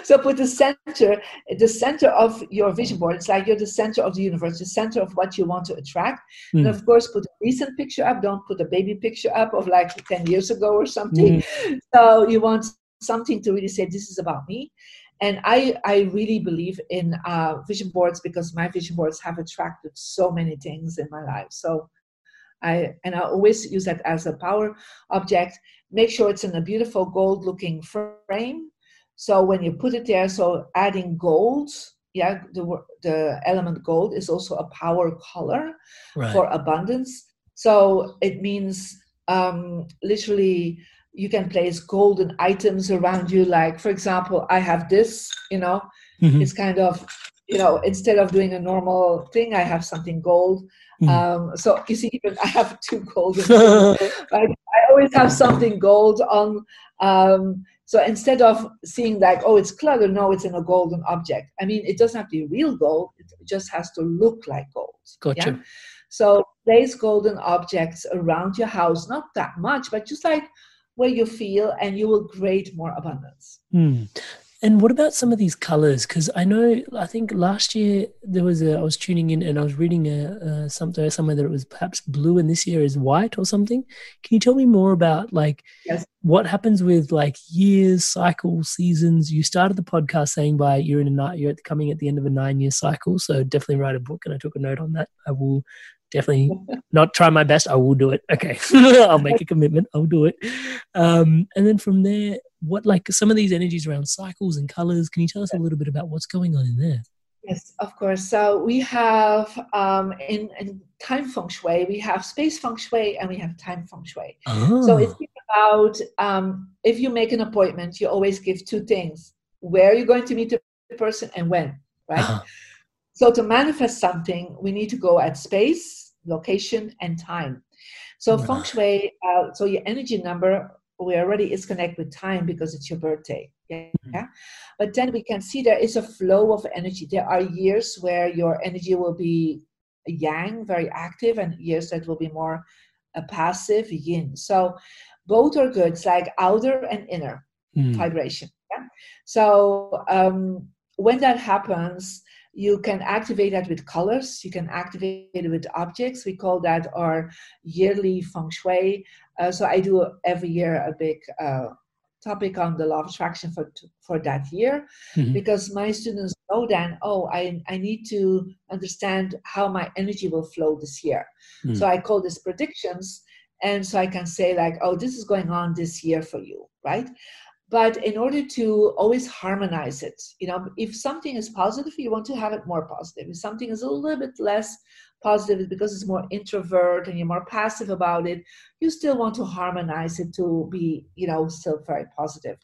so put the center the center of your vision board it's like you're the center of the universe the center of what you want to attract mm. and hmm. of course put a recent picture up don't put a baby picture up of like 10 years ago or something mm. so you want something to really say this is about me and i i really believe in uh, vision boards because my vision boards have attracted so many things in my life so I and I always use that as a power object. Make sure it's in a beautiful gold looking frame so when you put it there, so adding gold, yeah, the the element gold is also a power color right. for abundance. So it means um, literally you can place golden items around you. Like for example, I have this. You know, mm-hmm. it's kind of you know instead of doing a normal thing, I have something gold. Mm-hmm. Um, so *laughs* you see, even I have two golden. *laughs* right? I always have something gold on. Um, so instead of seeing like, oh, it's clutter, no, it's in a golden object. I mean, it doesn't have to be real gold, it just has to look like gold. Gotcha. Yeah? So place golden objects around your house, not that much, but just like where you feel, and you will create more abundance. Mm. And what about some of these colors? Because I know, I think last year there was a, I was tuning in and I was reading a, a something somewhere that it was perhaps blue and this year is white or something. Can you tell me more about like yes. what happens with like years, cycles, seasons? You started the podcast saying by you're in a night, you're coming at the end of a nine year cycle. So definitely write a book and I took a note on that. I will definitely *laughs* not try my best. I will do it. Okay. *laughs* I'll make a commitment. I'll do it. Um, and then from there, what like some of these energies around cycles and colors can you tell us a little bit about what's going on in there yes of course so we have um, in, in time feng shui we have space feng shui and we have time feng shui oh. so it's about um, if you make an appointment you always give two things where you're going to meet the person and when right uh-huh. so to manifest something we need to go at space location and time so feng shui uh, so your energy number we already is connected with time because it's your birthday. Yeah. Mm-hmm. But then we can see there is a flow of energy. There are years where your energy will be yang, very active, and years that will be more a passive yin. So both are good. It's like outer and inner mm. vibration. Yeah? So um, when that happens, you can activate that with colors. You can activate it with objects. We call that our yearly feng shui. Uh, so I do every year a big uh, topic on the law of attraction for for that year mm-hmm. because my students know then oh I, I need to understand how my energy will flow this year mm-hmm. so i call this predictions and so i can say like oh this is going on this year for you right but in order to always harmonize it you know if something is positive you want to have it more positive. If something is a little bit less positive because it's more introvert and you're more passive about it you still want to harmonize it to be you know still very positive.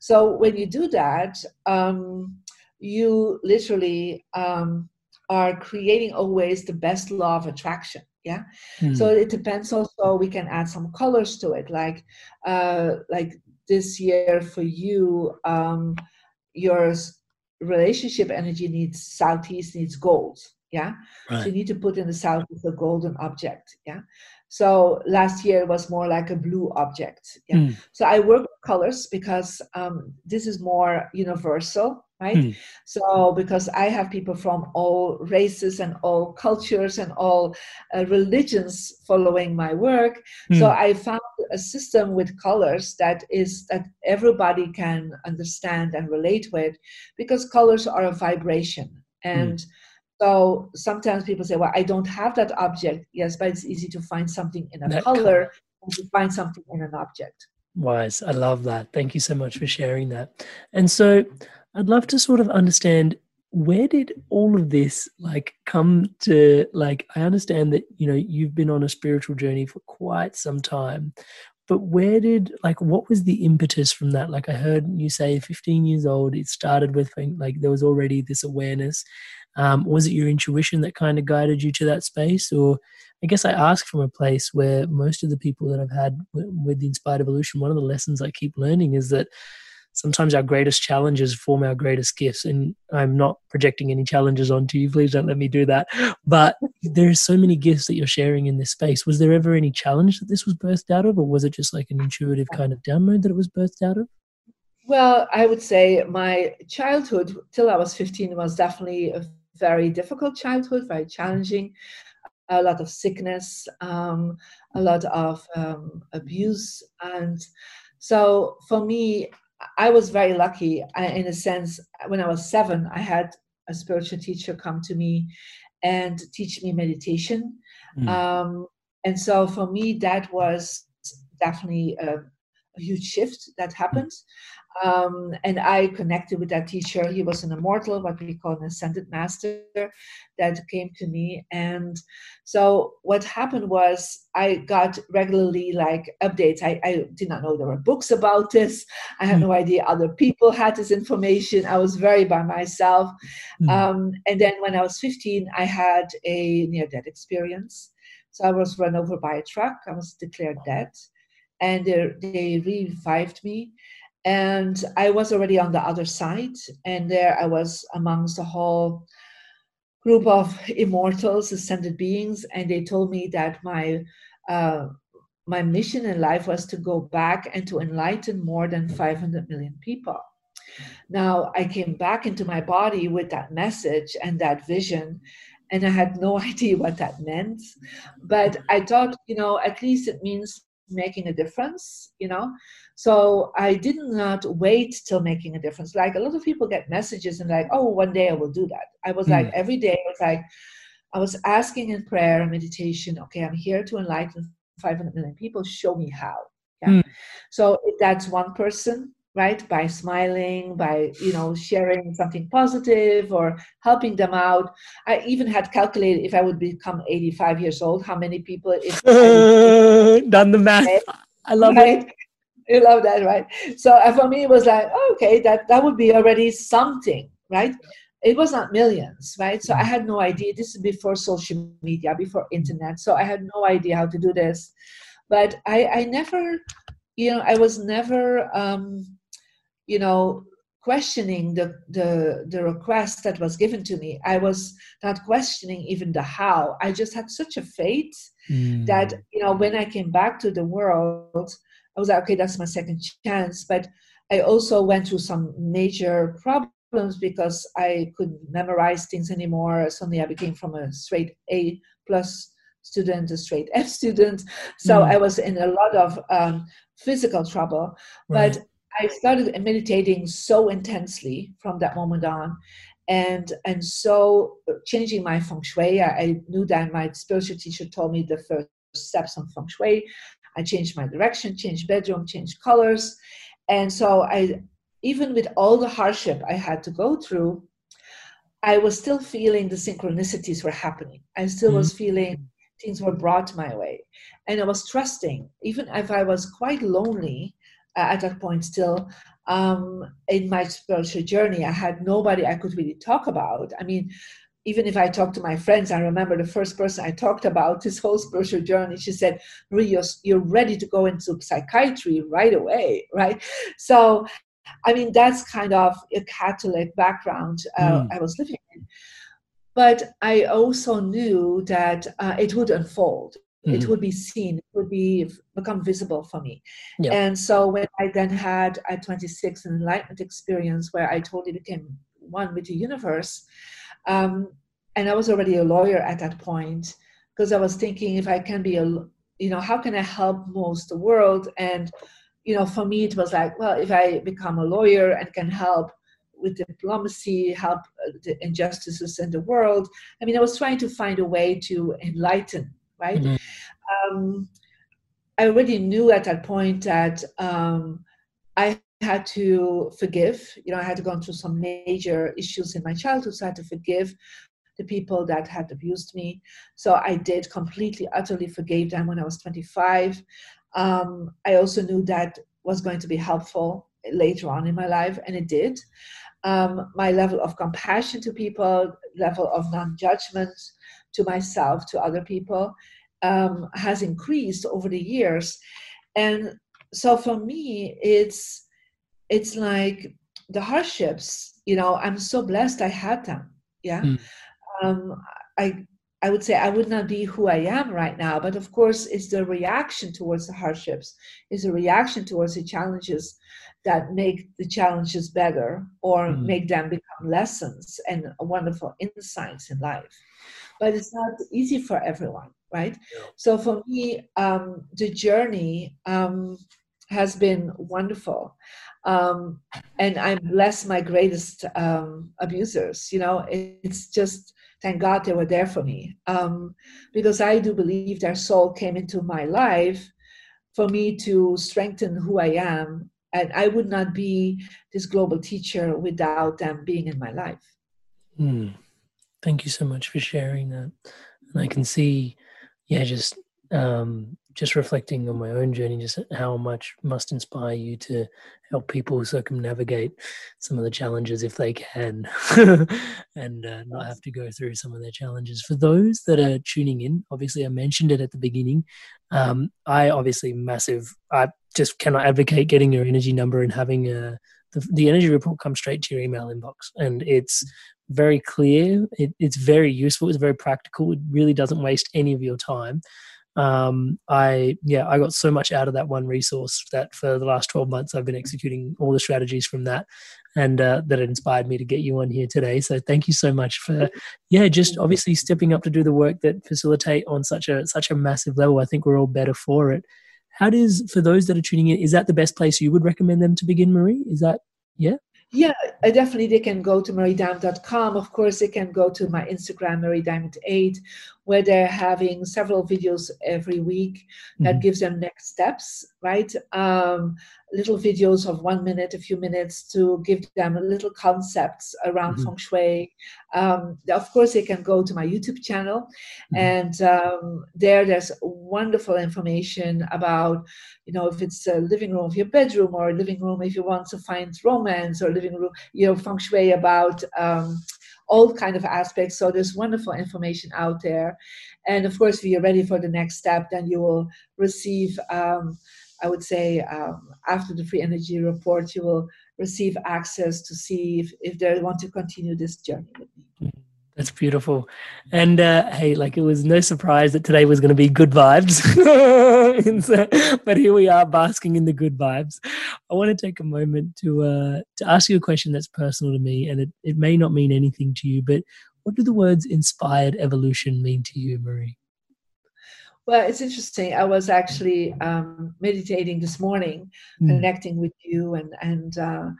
So when you do that um, you literally um, are creating always the best law of attraction yeah? Mm. so it depends also we can add some colors to it like uh like this year for you um your relationship energy needs southeast needs gold yeah right. so you need to put in the south with a golden object yeah so last year was more like a blue object yeah mm. so i work with colors because um, this is more universal right mm. so because i have people from all races and all cultures and all uh, religions following my work mm. so i found a system with colors that is that everybody can understand and relate with because colors are a vibration and mm. So sometimes people say, well, I don't have that object. Yes, but it's easy to find something in a that color and to find something in an object. Wise. I love that. Thank you so much for sharing that. And so I'd love to sort of understand where did all of this like come to like I understand that you know you've been on a spiritual journey for quite some time but where did like what was the impetus from that like i heard you say 15 years old it started with like there was already this awareness um, was it your intuition that kind of guided you to that space? Or I guess I ask from a place where most of the people that I've had with the Inspired Evolution, one of the lessons I keep learning is that sometimes our greatest challenges form our greatest gifts. And I'm not projecting any challenges onto you. Please don't let me do that. But there are so many gifts that you're sharing in this space. Was there ever any challenge that this was birthed out of, or was it just like an intuitive kind of download that it was birthed out of? Well, I would say my childhood till I was 15 was definitely a very difficult childhood, very challenging, a lot of sickness, um, a lot of um, abuse. And so for me, I was very lucky in a sense. When I was seven, I had a spiritual teacher come to me and teach me meditation. Mm. Um, and so for me, that was definitely a, a huge shift that happened. Um, and I connected with that teacher. He was an immortal, what we call an ascended master, that came to me. And so what happened was I got regularly like updates. I, I did not know there were books about this. I had mm. no idea other people had this information. I was very by myself. Mm. Um, and then when I was 15, I had a near death experience. So I was run over by a truck. I was declared dead. And they, they revived me and I was already on the other side, and there I was amongst a whole group of immortals, ascended beings, and they told me that my uh, my mission in life was to go back and to enlighten more than 500 million people. Now I came back into my body with that message and that vision, and I had no *laughs* idea what that meant. But I thought, you know, at least it means making a difference, you know. So I did not wait till making a difference. Like a lot of people get messages and like, oh, one day I will do that. I was mm. like every day I was like, I was asking in prayer and meditation, okay, I'm here to enlighten 500 million people. Show me how. Yeah. Mm. So that's one person, right? By smiling, by you know sharing something positive or helping them out. I even had calculated if I would become 85 years old, how many people. If *laughs* done the math. I love right? it you love that, right? So uh, for me, it was like, oh, okay, that that would be already something, right? It was not millions, right? So I had no idea. This is before social media, before internet. So I had no idea how to do this, but I, I never you know, I was never, um, you know, questioning the, the the request that was given to me. I was not questioning even the how. I just had such a faith mm. that you know when I came back to the world, I was like, okay, that's my second chance. But I also went through some major problems because I couldn't memorize things anymore. Suddenly, I became from a straight A plus student a straight F *laughs* student. So mm. I was in a lot of um, physical trouble. Right. But I started meditating so intensely from that moment on. And and so changing my feng shui, I, I knew that my spiritual teacher told me the first steps on feng shui. I changed my direction, changed bedroom, changed colors. And so I even with all the hardship I had to go through, I was still feeling the synchronicities were happening. I still mm-hmm. was feeling things were brought my way. And I was trusting, even if I was quite lonely at that point still um, in my spiritual journey. I had nobody I could really talk about. I mean, even if I talked to my friends, I remember the first person I talked about this whole spiritual journey. She said, Marie, you're, you're ready to go into psychiatry right away, *laughs* right? So, I mean, that's kind of a Catholic background uh, mm. I was living in. But I also knew that uh, it would unfold. Mm-hmm. It would be seen, it would be become visible for me. Yeah. And so when I then had at 26 an enlightenment experience where I totally became one with the universe, um, and I was already a lawyer at that point because I was thinking if I can be a, you know, how can I help most the world? And you know, for me it was like, well, if I become a lawyer and can help with diplomacy, help uh, the injustices in the world. I mean, I was trying to find a way to enlighten, right? Mm-hmm. Um, I already knew at that point that um, I had to forgive. You know, I had to go through some major issues in my childhood, so I had to forgive the people that had abused me. So I did completely, utterly forgave them when I was 25. Um, I also knew that was going to be helpful later on in my life, and it did um, my level of compassion to people, level of non-judgment to myself, to other people, um, has increased over the years. And so for me, it's it's like the hardships. You know, I'm so blessed I had them. Yeah, mm. um, I I would say I would not be who I am right now, but of course, it's the reaction towards the hardships, it's a reaction towards the challenges that make the challenges better or mm-hmm. make them become lessons and wonderful insights in life. But it's not easy for everyone, right? Yeah. So for me, um, the journey um, has been wonderful. Um, and I bless my greatest um, abusers. You know, it's just thank God they were there for me um, because I do believe their soul came into my life for me to strengthen who I am and I would not be this global teacher without them being in my life. Hmm. Thank you so much for sharing that. And I can see, yeah, just um, just reflecting on my own journey, just how much must inspire you to help people circumnavigate some of the challenges if they can, *laughs* and uh, not have to go through some of their challenges. For those that are tuning in, obviously I mentioned it at the beginning. Um, I obviously massive. I just cannot advocate getting your energy number and having a the, the energy report come straight to your email inbox, and it's very clear. It, it's very useful. It's very practical. It really doesn't waste any of your time um, I yeah I got so much out of that one resource that for the last 12 months I've been executing all the strategies from that and uh, that it inspired me to get you on here today so thank you so much for yeah just obviously stepping up to do the work that facilitate on such a such a massive level I think we're all better for it how does for those that are tuning in is that the best place you would recommend them to begin Marie is that yeah yeah, definitely they can go to mariediamond.com. Of course, they can go to my Instagram, mariediamond8, where they're having several videos every week that mm-hmm. gives them next steps, right? Um, little videos of one minute, a few minutes to give them little concepts around mm-hmm. feng shui. Um, of course, they can go to my YouTube channel, mm-hmm. and um, there there's wonderful information about, you know, if it's a living room of your bedroom or a living room if you want to find romance or living room, you know, feng shui about. Um, all kind of aspects. So there's wonderful information out there. And of course, if you're ready for the next step, then you will receive um, I would say um, after the free energy report, you will receive access to see if, if they want to continue this journey with me. That's beautiful. And uh, hey, like it was no surprise that today was going to be good vibes. *laughs* but here we are basking in the good vibes. I want to take a moment to uh, to ask you a question that's personal to me, and it, it may not mean anything to you, but what do the words inspired evolution mean to you, Marie? Well, it's interesting. I was actually um, meditating this morning, mm. connecting with you and and uh,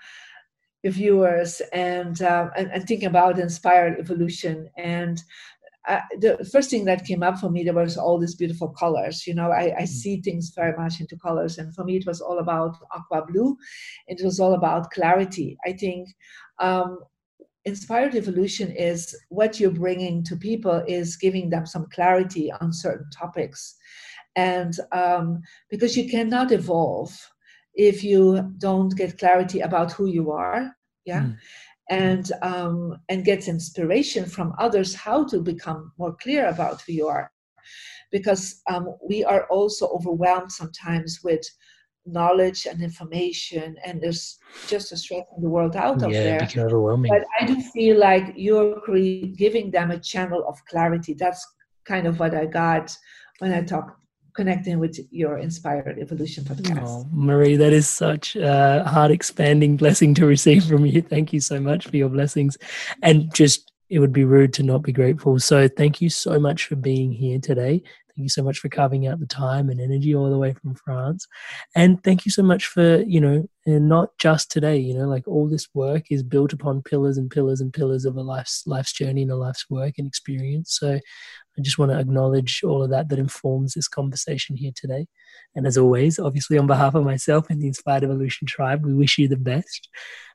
your viewers, and, uh, and, and thinking about inspired evolution. And uh, the first thing that came up for me there was all these beautiful colors. You know, I, I mm. see things very much into colors, and for me it was all about aqua blue. It was all about clarity. I think um, inspired evolution is what you're bringing to people is giving them some clarity on certain topics. And um, because you cannot evolve if you don't get clarity about who you are yeah? Mm. and um, and get inspiration from others how to become more clear about who you are. Because um, we are also overwhelmed sometimes with knowledge and information and there's just a stress in the world out of yeah, there. overwhelming. but i do feel like you're cre- giving them a channel of clarity. That's kind of what i got when i talk connecting with your inspired evolution podcast. Oh, marie that is such a heart expanding blessing to receive from you. Thank you so much for your blessings. And just it would be rude to not be grateful. So thank you so much for being here today Thank you so much for carving out the time and energy all the way from France. And thank you so much for, you know, and not just today, you know, like all this work is built upon pillars and pillars and pillars of a life's life's journey and a life's work and experience. So I just want to acknowledge all of that that informs this conversation here today. And as always, obviously on behalf of myself and the Inspired Evolution Tribe, we wish you the best.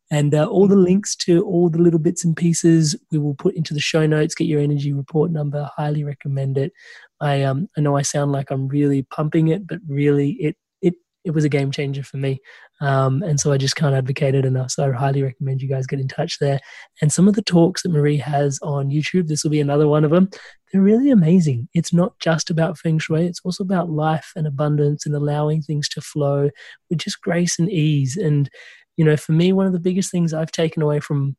And uh, all the links to all the little bits and pieces we will put into the show notes. Get your energy report number. Highly recommend it. I um I know I sound like I'm really pumping it, but really it it it was a game changer for me. Um, and so I just can't advocate it enough. So I highly recommend you guys get in touch there. And some of the talks that Marie has on YouTube, this will be another one of them. They're really amazing. It's not just about feng shui; it's also about life and abundance and allowing things to flow with just grace and ease. And you know, for me, one of the biggest things I've taken away from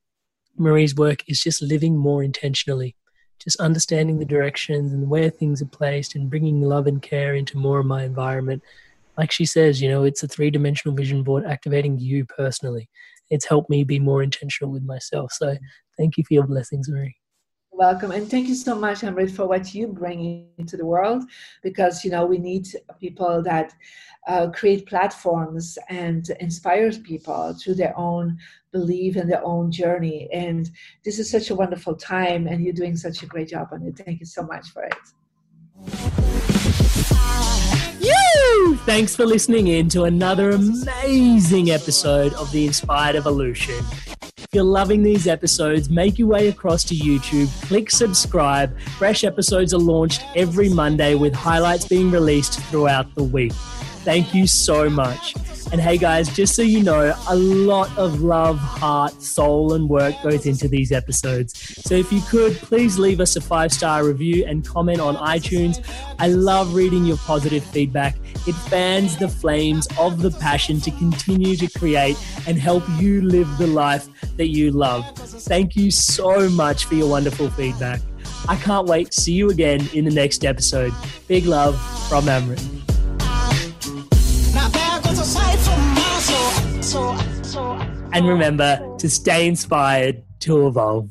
Marie's work is just living more intentionally, just understanding the directions and where things are placed and bringing love and care into more of my environment. Like she says, you know, it's a three dimensional vision board activating you personally. It's helped me be more intentional with myself. So thank you for your blessings, Marie welcome. And thank you so much Amrit for what you bring into the world because you know we need people that uh, create platforms and inspire people through their own belief and their own journey. And this is such a wonderful time and you're doing such a great job on it. Thank you so much for it. You thanks for listening in to another amazing episode of the inspired evolution if you're loving these episodes, make your way across to YouTube, click subscribe. Fresh episodes are launched every Monday with highlights being released throughout the week. Thank you so much. And hey guys, just so you know, a lot of love, heart, soul, and work goes into these episodes. So if you could, please leave us a five star review and comment on iTunes. I love reading your positive feedback. It fans the flames of the passion to continue to create and help you live the life that you love. Thank you so much for your wonderful feedback. I can't wait to see you again in the next episode. Big love from Amrit. And remember to stay inspired to evolve.